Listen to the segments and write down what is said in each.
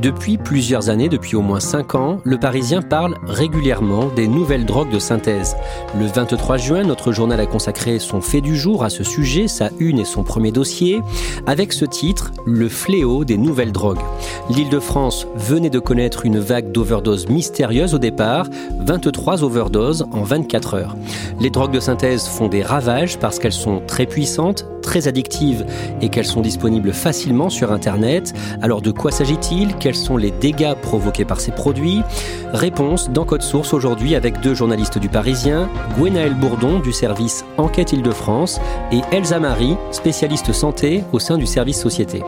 Depuis plusieurs années, depuis au moins 5 ans, le Parisien parle régulièrement des nouvelles drogues de synthèse. Le 23 juin, notre journal a consacré son fait du jour à ce sujet, sa une et son premier dossier, avec ce titre, Le fléau des nouvelles drogues. L'Île-de-France venait de connaître une vague d'overdoses mystérieuse au départ, 23 overdoses en 24 heures. Les drogues de synthèse font des ravages parce qu'elles sont très puissantes, très addictives et qu'elles sont disponibles facilement sur Internet. Alors de quoi s'agit-il? Quels sont les dégâts provoqués par ces produits Réponse dans Code Source aujourd'hui avec deux journalistes du Parisien, Gwenaël Bourdon du service Enquête Île-de-France et Elsa Marie, spécialiste santé au sein du service Société.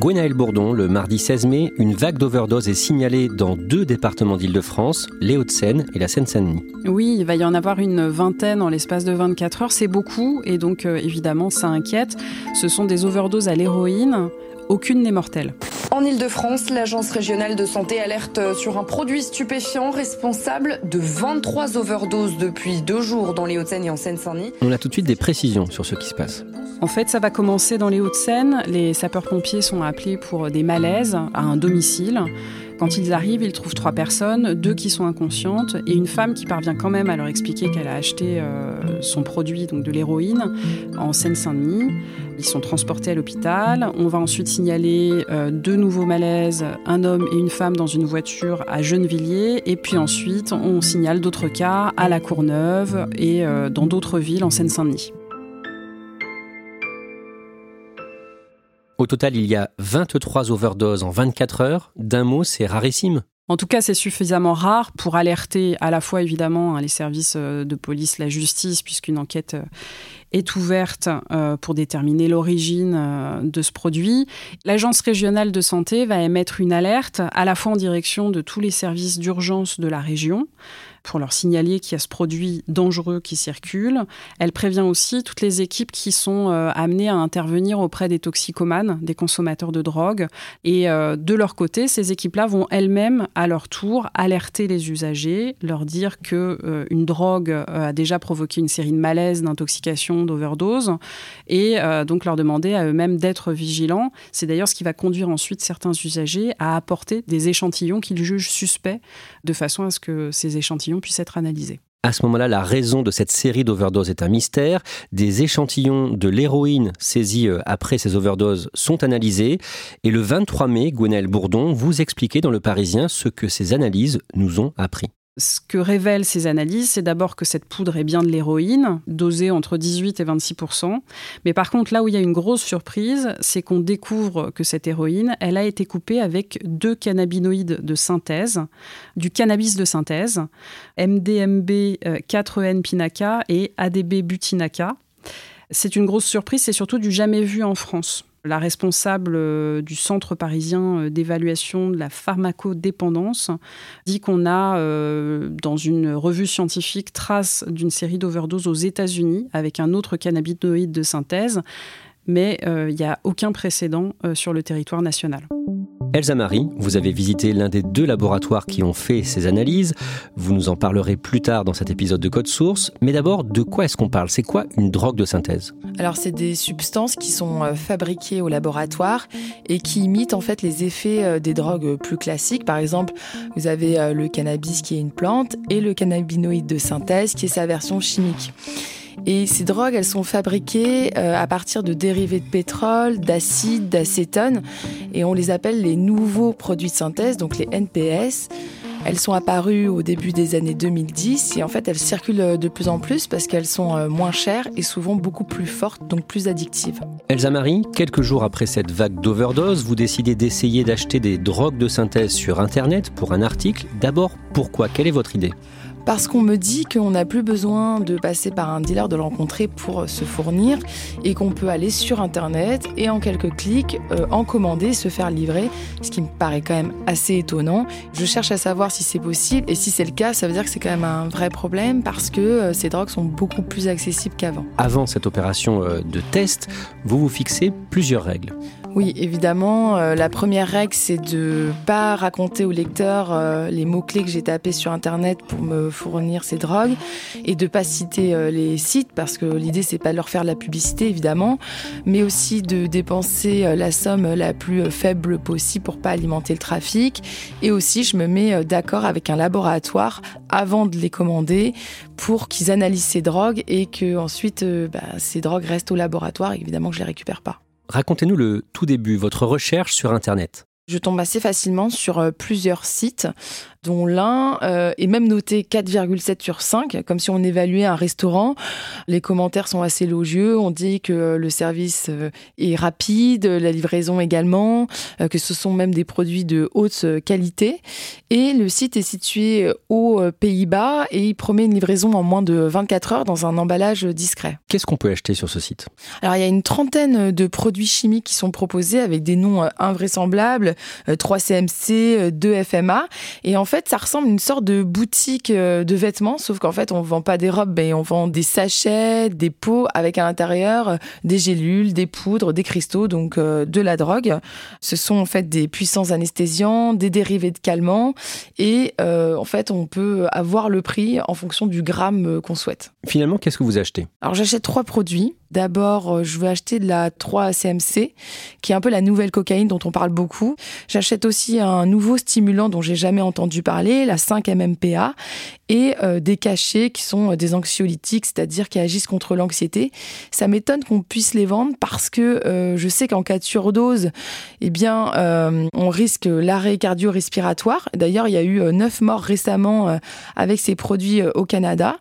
Gwenaël Bourdon, le mardi 16 mai, une vague d'overdose est signalée dans deux départements d'Île-de-France, les Hauts-de-Seine et la Seine-Saint-Denis. Oui, il va y en avoir une vingtaine en l'espace de 24 heures, c'est beaucoup et donc euh, évidemment ça inquiète. Ce sont des overdoses à l'héroïne, aucune n'est mortelle. En Ile-de-France, l'Agence régionale de santé alerte sur un produit stupéfiant responsable de 23 overdoses depuis deux jours dans les Hauts-de-Seine et en Seine-Saint-Denis. On a tout de suite des précisions sur ce qui se passe. En fait, ça va commencer dans les Hauts-de-Seine. Les sapeurs-pompiers sont appelés pour des malaises à un domicile. Quand ils arrivent, ils trouvent trois personnes, deux qui sont inconscientes et une femme qui parvient quand même à leur expliquer qu'elle a acheté euh, son produit, donc de l'héroïne, en Seine-Saint-Denis. Ils sont transportés à l'hôpital. On va ensuite signaler euh, deux nouveaux malaises, un homme et une femme dans une voiture à Gennevilliers. Et puis ensuite, on signale d'autres cas à La Courneuve et euh, dans d'autres villes en Seine-Saint-Denis. Au total, il y a 23 overdoses en 24 heures. D'un mot, c'est rarissime. En tout cas, c'est suffisamment rare pour alerter à la fois évidemment hein, les services euh, de police, la justice, puisqu'une enquête euh, est ouverte euh, pour déterminer l'origine de ce produit. L'Agence régionale de santé va émettre une alerte à la fois en direction de tous les services d'urgence de la région pour leur signaler qu'il y a ce produit dangereux qui circule. Elle prévient aussi toutes les équipes qui sont euh, amenées à intervenir auprès des toxicomanes, des consommateurs de drogue. Et euh, de leur côté, ces équipes-là vont elles-mêmes, à leur tour, alerter les usagers, leur dire que euh, une drogue a déjà provoqué une série de malaises, d'overdose, et donc leur demander à eux-mêmes d'être vigilants. C'est d'ailleurs ce qui va conduire ensuite certains usagers à apporter des échantillons qu'ils jugent suspects, de façon à ce que ces échantillons puisse être analysé. À ce moment-là, la raison de cette série d'overdoses est un mystère. Des échantillons de l'héroïne saisis euh, après ces overdoses sont analysés. Et le 23 mai, Gwenaël Bourdon, vous expliquait dans Le Parisien ce que ces analyses nous ont appris. Ce que révèlent ces analyses, c'est d'abord que cette poudre est bien de l'héroïne, dosée entre 18 et 26% Mais par contre, là où il y a une grosse surprise, c'est qu'on découvre que cette héroïne, elle a été coupée avec deux cannabinoïdes de synthèse, du cannabis de synthèse, MDMB 4N pinaca et ADB butinaca. C'est une grosse surprise, c'est surtout du jamais vu en France. La responsable euh, du Centre parisien euh, d'évaluation de la pharmacodépendance dit qu'on a, euh, dans une revue scientifique, trace d'une série d'overdoses aux États-Unis avec un autre cannabinoïde de synthèse, mais il n'y a aucun précédent sur le territoire national. Elsa Marie, vous avez visité l'un des deux laboratoires qui ont fait ces analyses. Vous nous en parlerez plus tard dans cet épisode de Code Source. Mais d'abord, de quoi est-ce qu'on parle? C'est quoi une drogue de synthèse? Alors, c'est des substances qui sont euh, fabriquées au laboratoire et qui imitent en fait les effets euh, des drogues plus classiques. Par exemple, vous avez euh, le cannabis qui est une plante et le cannabinoïde de synthèse qui est sa version chimique. Et ces drogues, elles sont fabriquées euh, à partir de dérivés de pétrole, d'acide, d'acétone, et on les appelle les nouveaux produits de synthèse, donc les NPS. Elles sont apparues au début des années 2010 et en fait elles circulent de plus en plus parce qu'elles sont euh, moins chères et souvent beaucoup plus fortes, donc plus addictives. Elsa Marie, quelques jours après cette vague d'overdose, vous décidez d'essayer d'acheter des drogues de synthèse sur Internet pour un article. D'abord, pourquoi? Quelle est votre idée? Parce qu'on me dit qu'on n'a plus besoin de passer par un dealer, de le rencontrer pour se fournir et qu'on peut aller sur Internet et en quelques clics euh, en commander, se faire livrer, ce qui me paraît quand même assez étonnant. Je cherche à savoir si c'est possible et si c'est le cas, ça veut dire que c'est quand même un vrai problème parce que euh, ces drogues sont beaucoup plus accessibles qu'avant. Avant cette opération euh, de test, vous vous fixez plusieurs règles. Oui, évidemment. Euh, la première règle, c'est de pas raconter au lecteur euh, les mots-clés que j'ai tapés sur Internet pour me fournir ces drogues et de pas citer euh, les sites parce que l'idée, c'est pas de leur faire de la publicité, évidemment, mais aussi de dépenser la somme la plus faible possible pour pas alimenter le trafic. Et aussi, je me mets d'accord avec un laboratoire avant de les commander pour qu'ils analysent ces drogues et que ensuite bah, ces drogues restent au laboratoire. Évidemment que je les récupère pas. Racontez-nous le tout début, votre recherche sur Internet. Je tombe assez facilement sur euh, plusieurs sites dont l'un euh, est même noté 4,7 sur 5, comme si on évaluait un restaurant. Les commentaires sont assez élogieux. On dit que le service euh, est rapide, la livraison également, euh, que ce sont même des produits de haute qualité. Et le site est situé aux Pays-Bas et il promet une livraison en moins de 24 heures dans un emballage discret. Qu'est-ce qu'on peut acheter sur ce site? Alors il y a une trentaine de produits chimiques qui sont proposés avec des noms invraisemblables, 3CMC, 2FMA. Et en fait, ça ressemble à une sorte de boutique euh, de vêtements, sauf qu'en fait, on vend pas des robes, mais on vend des sachets, des pots avec à l'intérieur euh, des gélules, des poudres, des cristaux, donc euh, de la drogue. Ce sont en fait des puissants anesthésiants, des dérivés de calmants, et en fait, on peut avoir le prix en fonction du gramme qu'on souhaite. Finalement, qu'est-ce que vous achetez? Alors, j'achète trois produits. D'abord, euh, je veux acheter de la 3-CMC, qui est un peu la nouvelle cocaïne dont on parle beaucoup. J'achète aussi un nouveau stimulant dont j'ai jamais entendu parler, la 5-MMPA, et euh, des cachets qui sont euh, des anxiolytiques, c'est-à-dire qui agissent contre l'anxiété. Ça m'étonne qu'on puisse les vendre parce que je sais qu'en cas de surdose, eh bien, on risque l'arrêt cardio-respiratoire. D'ailleurs, il y a eu neuf morts récemment avec ces produits au Canada.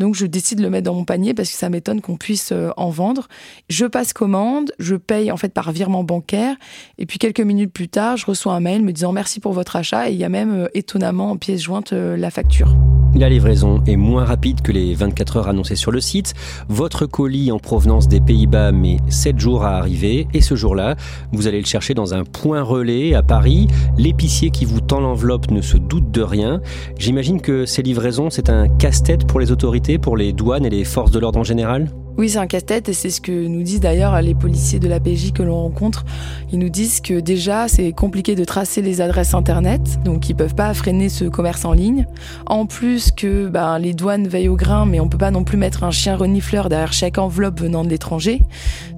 Donc je décide de le mettre dans mon panier parce que ça m'étonne qu'on puisse euh, en vendre. Je passe commande, je paye en fait par virement bancaire et puis quelques minutes plus tard, je reçois un mail me disant merci pour votre achat et il y a même euh, étonnamment en pièce jointe euh, la facture. La livraison est moins rapide que les 24 heures annoncées sur le site. Votre colis en provenance des Pays-Bas met 7 jours à arriver et ce jour-là, vous allez le chercher dans un point relais à Paris. L'épicier qui vous tend l'enveloppe ne se doute de rien. J'imagine que ces livraisons, c'est un casse-tête pour les autorités, pour les douanes et les forces de l'ordre en général? Oui, c'est un casse-tête et c'est ce que nous disent d'ailleurs les policiers de la PJ que l'on rencontre. Ils nous disent que déjà c'est compliqué de tracer les adresses internet, donc ils peuvent pas freiner ce commerce en ligne. En plus que ben, les douanes veillent au grain, mais on peut pas non plus mettre un chien renifleur derrière chaque enveloppe venant de l'étranger.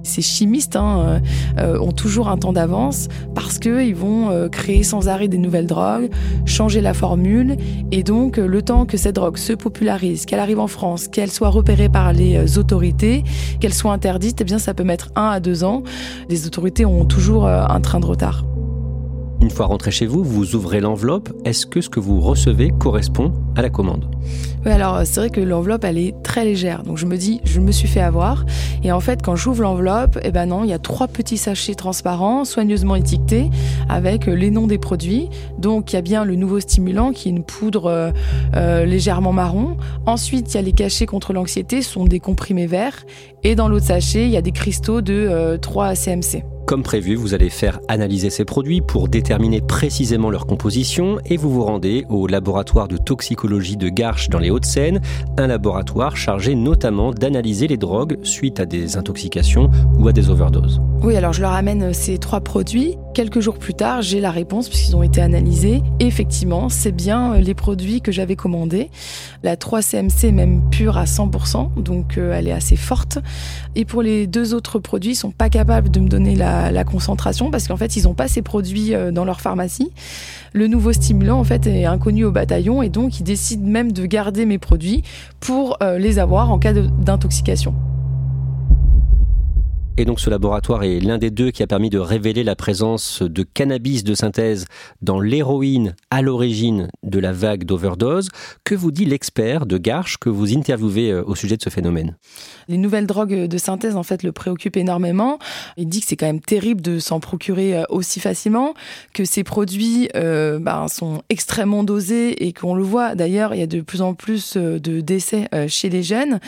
Ces chimistes hein, euh, ont toujours un temps d'avance parce qu'ils vont euh, créer sans arrêt des nouvelles drogues, changer la formule, et donc le temps que cette drogue se popularise, qu'elle arrive en France, qu'elle soit repérée par les euh, autorités, qu'elle soit interdite, eh bien ça peut mettre un à deux ans. Les autorités ont toujours euh, un train de retard. Une fois rentré chez vous, vous ouvrez l'enveloppe. Est-ce que ce que vous recevez correspond à la commande? Oui, alors c'est vrai que l'enveloppe, elle est très légère. Donc je me dis, je me suis fait avoir. Et en fait, quand j'ouvre l'enveloppe, eh ben non, il y a trois petits sachets transparents, soigneusement étiquetés, avec les noms des produits. Donc il y a bien le nouveau stimulant, qui est une poudre euh, euh, légèrement marron. Ensuite, il y a les cachets contre l'anxiété, sont des comprimés verts. Et dans l'autre sachet, il y a des cristaux de 3 euh, CMC. Comme prévu, vous allez faire analyser ces produits pour déterminer précisément leur composition et vous vous rendez au laboratoire de toxicologie de Garches dans les Hauts-de-Seine, un laboratoire chargé notamment d'analyser les drogues suite à des intoxications ou à des overdoses. Oui, alors je leur amène ces trois produits. Quelques jours plus tard, j'ai la réponse puisqu'ils ont été analysés. Et effectivement, c'est bien les produits que j'avais commandés. La 3-CMC est même pure à 100%, donc euh, elle est assez forte. Et pour les deux autres produits, ils sont pas capables de me donner la, concentration parce qu'en fait, ils n'ont pas ces produits euh, dans leur pharmacie. Le nouveau stimulant, en fait, est inconnu au bataillon et donc ils décident même de garder mes produits pour euh, les avoir en cas d'intoxication. Et donc ce laboratoire est l'un des deux qui a permis de révéler la présence de cannabis de synthèse dans l'héroïne à l'origine de la vague d'overdose. Que vous dit l'expert de Garches que vous interviewez euh, au sujet de ce phénomène? Les nouvelles drogues de synthèse en fait le préoccupent énormément. Il dit que c'est quand même terrible de s'en procurer euh, aussi facilement, que ces produits euh, ben, sont extrêmement dosés et qu'on le voit d'ailleurs, il y a de plus en plus de décès chez les jeunes.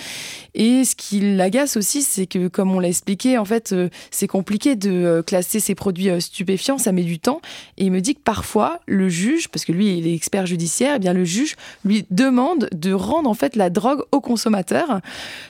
Et ce qui l'agace aussi, c'est que comme on l'a expliqué, en fait, euh, c'est compliqué de euh, classer ces produits euh, stupéfiants, ça met du temps. Et il me dit que parfois, le juge, parce que lui, il est expert judiciaire, eh bien le juge lui demande de rendre en fait la drogue au consommateur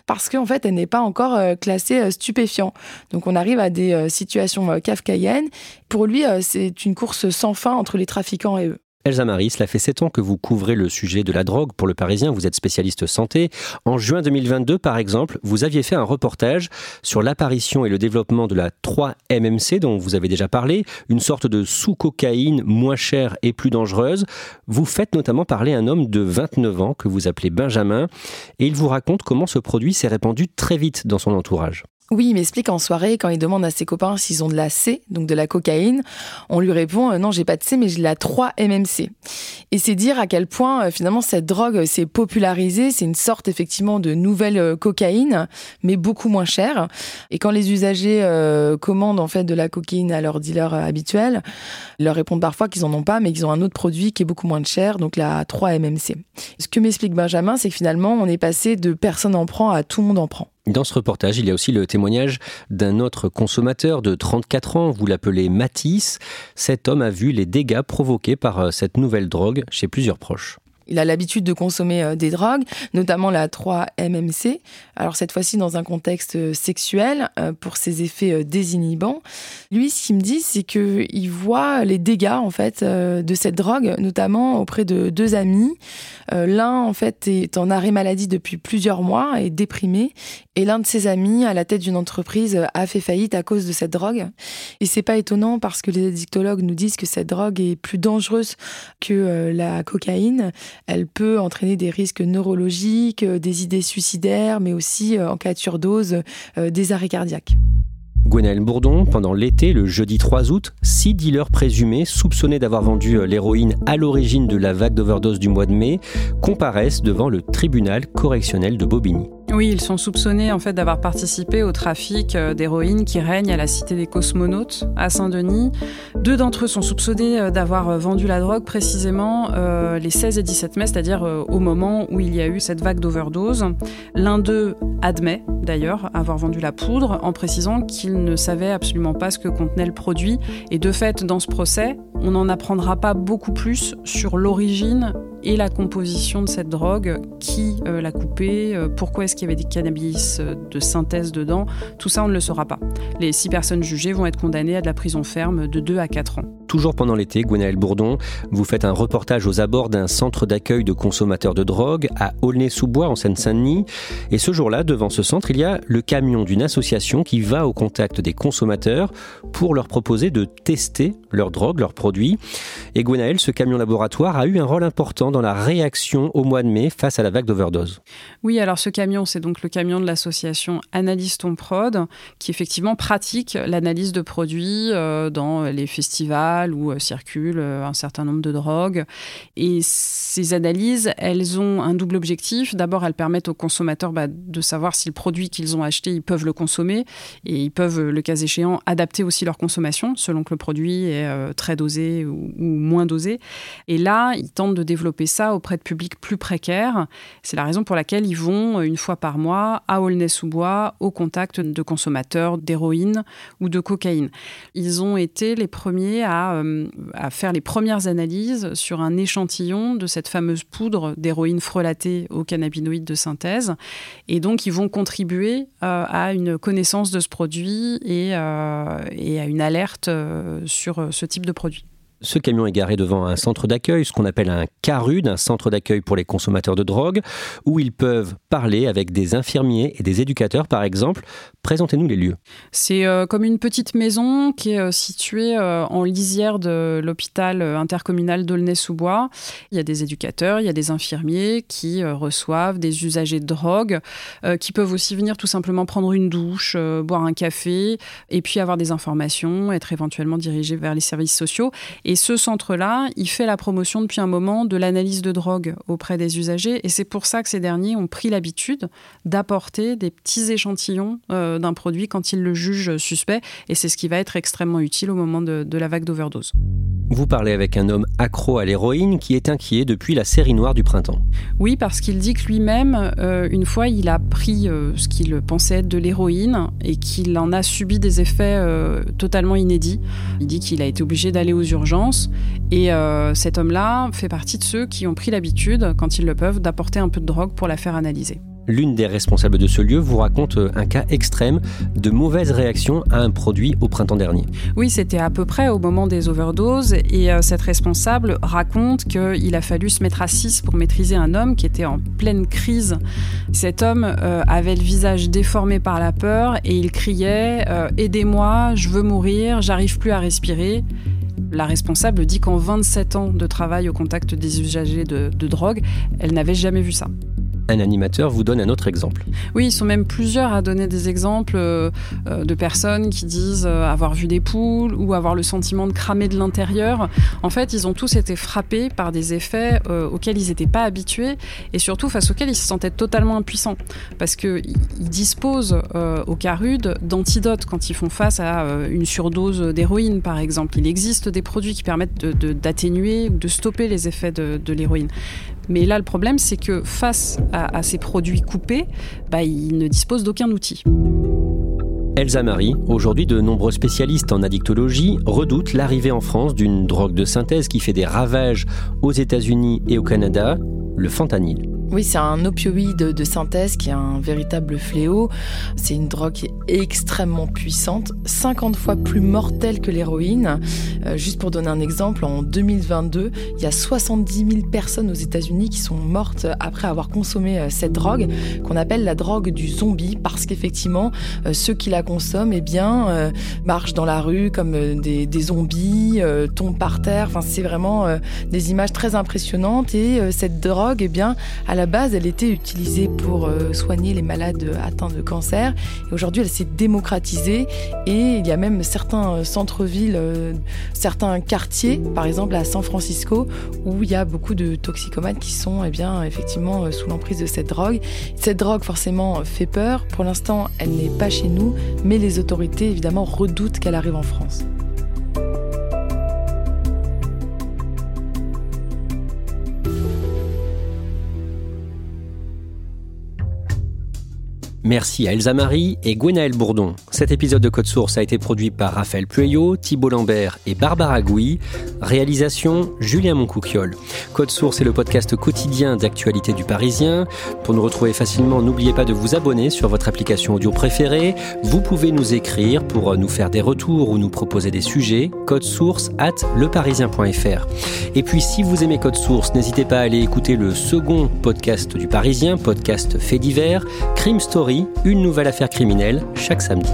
parce qu'en fait, elle n'est pas encore classée stupéfiant. Donc, on arrive à des situations kafkaïennes. Pour lui, c'est une course sans fin entre les trafiquants et eux. Elsa Marie, cela fait sept ans que vous couvrez le sujet de la drogue pour le Parisien, vous êtes spécialiste santé. En juin 2022, par exemple, vous aviez fait un reportage sur l'apparition et le développement de la 3-MMC dont vous avez déjà parlé, une sorte de sous-cocaïne moins chère et plus dangereuse. Vous faites notamment parler un homme de 29 ans que vous appelez Benjamin et il vous raconte comment ce produit s'est répandu très vite dans son entourage. Oui, il m'explique en soirée, quand il demande à ses copains s'ils ont de la C, donc de la cocaïne, on lui répond euh, non, j'ai pas de C, mais j'ai la 3-MMC. Et c'est dire à quel point euh, finalement cette drogue euh, s'est popularisée, c'est une sorte effectivement de nouvelle cocaïne, mais beaucoup moins chère. Et quand les usagers commandent en fait de la cocaïne à leur dealer habituel, ils leur répondent parfois qu'ils en ont pas, mais qu'ils ont un autre produit qui est beaucoup moins cher, donc la 3-MMC. Ce que m'explique Benjamin, c'est que finalement on est passé de personne en prend à tout le monde en prend. Dans ce reportage, il y a aussi le témoignage d'un autre consommateur de 34 ans, vous l'appelez Matisse. Cet homme a vu les dégâts provoqués par euh, cette nouvelle drogue chez plusieurs proches. Il a l'habitude de consommer euh, des drogues, notamment la 3-MMC. Alors cette fois-ci dans un contexte euh, sexuel euh, pour ses effets désinhibants. Lui, ce qu'il me dit, c'est que il voit les dégâts en fait de cette drogue, notamment auprès de deux amis. L'un en fait est en arrêt maladie depuis plusieurs mois, est déprimé, et l'un de ses amis, à la tête d'une entreprise, a fait faillite à cause de cette drogue. Et c'est pas étonnant parce que les addictologues nous disent que cette drogue est plus dangereuse que la cocaïne elle peut entraîner des risques neurologiques, euh, des idées suicidaires, mais aussi, euh, en cas de surdose, euh, des arrêts cardiaques. Gwenaël Bourdon, pendant l'été, le jeudi 3 août, six dealers présumés, soupçonnés d'avoir vendu l'héroïne à l'origine de la vague d'overdose du mois de mai, comparaissent devant le tribunal correctionnel de Bobigny. Oui, ils sont soupçonnés en fait d'avoir participé au trafic euh, d'héroïne qui règne à la cité des cosmonautes à Saint-Denis. Deux d'entre eux sont soupçonnés euh, d'avoir euh, vendu la drogue précisément les 16 et 17 mai, c'est-à-dire au moment où il y a eu cette vague d'overdose. L'un d'eux admet d'ailleurs avoir vendu la poudre en précisant qu'il ne savait absolument pas ce que contenait le produit. Et de fait, dans ce procès, on n'en apprendra pas beaucoup plus sur l'origine et la composition de cette drogue, qui l'a coupée, pourquoi est-ce qu'il y avait des cannabis euh, de synthèse dedans, tout ça on ne le saura pas. Les six personnes jugées vont être condamnées à de la prison ferme de 2 à 4 ans. Toujours pendant l'été, Gwenaël Bourdon, vous faites un reportage aux abords d'un centre d'accueil de consommateurs de drogue à Aulnay-sous-Bois en Seine-Saint-Denis. Et ce jour-là, devant ce centre, il y a le camion d'une association qui va au contact des consommateurs pour leur proposer de tester leur drogue, leurs produits. Et Gwenaël, ce camion laboratoire a eu un rôle important dans la réaction au mois de mai face à la vague d'overdose. Oui, alors ce camion, c'est donc le camion de l'association Analyse ton prod, qui effectivement pratique l'analyse de produits euh, dans les festivals où euh, circulent euh, un certain nombre de drogues. Et ces analyses, elles ont un double objectif. D'abord, elles permettent aux consommateurs bah, de savoir si le produit qu'ils ont acheté, ils peuvent le consommer et ils peuvent, le cas échéant, adapter aussi leur consommation selon que le produit est très dosé ou, ou moins dosé. Et là, ils tentent de développer développer ça auprès de publics plus précaires. C'est la raison pour laquelle ils vont une fois par mois à Aulnay-sous-Bois au contact de consommateurs d'héroïne ou de cocaïne. Ils ont été les premiers à, à faire les premières analyses sur un échantillon de cette fameuse poudre d'héroïne frelatée aux cannabinoïdes de synthèse. Et donc, ils vont contribuer à une connaissance de ce produit et à une alerte sur ce type de produit. Ce camion est garé devant un centre d'accueil, ce qu'on appelle un CARUD, un centre d'accueil pour les consommateurs de drogue, où ils peuvent parler avec des infirmiers et des éducateurs, par exemple. Présentez-nous les lieux. C'est euh, comme une petite maison qui est euh, située euh, en lisière de l'hôpital intercommunal d'Aulnay-sous-Bois. Il y a des éducateurs, il y a des infirmiers qui reçoivent des usagers de drogue, qui peuvent aussi venir tout simplement prendre une douche, boire un café, et puis avoir des informations, être éventuellement dirigés vers les services sociaux. Et ce centre-là, il fait la promotion depuis un moment de l'analyse de drogue auprès des usagers. Et c'est pour ça que ces derniers ont pris l'habitude d'apporter des petits échantillons euh, d'un produit quand ils le jugent suspect. Et c'est ce qui va être extrêmement utile au moment de, la vague d'overdose. Vous parlez avec un homme accro à l'héroïne qui est inquiet depuis la série noire du printemps. Oui, parce qu'il dit que lui-même, euh, une fois, il a pris euh, ce qu'il pensait être de l'héroïne et qu'il en a subi des effets totalement inédits. Il dit qu'il a été obligé d'aller aux urgences et euh, cet homme-là fait partie de ceux qui ont pris l'habitude, quand ils le peuvent, d'apporter un peu de drogue pour la faire analyser. L'une des responsables de ce lieu vous raconte euh, un cas extrême de mauvaise réaction à un produit au printemps dernier. Oui, c'était à peu près au moment des overdoses et euh, cette responsable raconte qu'il a fallu se mettre à 6 pour maîtriser un homme qui était en pleine crise. Cet homme avait le visage déformé par la peur et il criait Aidez-moi, je veux mourir, j'arrive plus à respirer. La responsable dit qu'en 27 ans de travail au contact des usagers de drogue, elle n'avait jamais vu ça un animateur vous donne un autre exemple. Oui, ils sont même plusieurs à donner des exemples euh, de personnes qui disent euh, avoir vu des poules ou avoir le sentiment de cramer de l'intérieur. En fait, ils ont tous été frappés par des effets euh, auxquels ils n'étaient pas habitués et surtout face auxquels ils se sentaient totalement impuissants. Parce qu'ils disposent au CARUD d'antidotes quand ils font face à une surdose d'héroïne, par exemple. Il existe des produits qui permettent d'atténuer ou de stopper les effets de l'héroïne. Mais là, le problème, c'est que face à, ces produits coupés, bah, ils ne disposent d'aucun outil. Elsa Marie, aujourd'hui de nombreux spécialistes en addictologie redoutent l'arrivée en France d'une drogue de synthèse qui fait des ravages aux États-Unis et au Canada, le fentanyl. Oui, c'est un opioïde de synthèse qui est un véritable fléau. C'est une drogue extrêmement puissante, 50 fois plus mortelle que l'héroïne. Euh, juste pour donner un exemple, en 2022, il y a 70 000 personnes aux États-Unis qui sont mortes après avoir consommé euh, cette drogue, qu'on appelle la drogue du zombie, parce qu'effectivement, euh, ceux qui la consomment, eh bien, marchent dans la rue comme des, des zombies, tombent par terre. Enfin, c'est vraiment des images très impressionnantes. Et cette drogue, eh bien, à la base, elle était utilisée pour euh, soigner les malades atteints de cancer. Et aujourd'hui, elle s'est démocratisée. Et il y a même certains euh, centres-villes, euh, certains quartiers, par exemple à San Francisco, où il y a beaucoup de toxicomanes qui sont eh bien, effectivement sous l'emprise de cette drogue. Cette drogue, forcément, fait peur. Pour l'instant, elle n'est pas chez nous, mais les autorités, évidemment, redoutent qu'elle arrive en France. Merci à Elsa Marie et Gwenaël Bourdon. Cet épisode de Code Source a été produit par Raphaël Pueyo, Thibault Lambert et Barbara Gouy. Réalisation Julien Moncouquiol. Code Source est le podcast quotidien d'actualité du Parisien. Pour nous retrouver facilement, n'oubliez pas de vous abonner sur votre application audio préférée. Vous pouvez nous écrire pour nous faire des retours ou nous proposer des sujets. Code Source at leparisien.fr. Et puis si vous aimez Code Source, n'hésitez pas à aller écouter le second podcast du Parisien, podcast fait divers, Crime Une nouvelle affaire criminelle chaque samedi.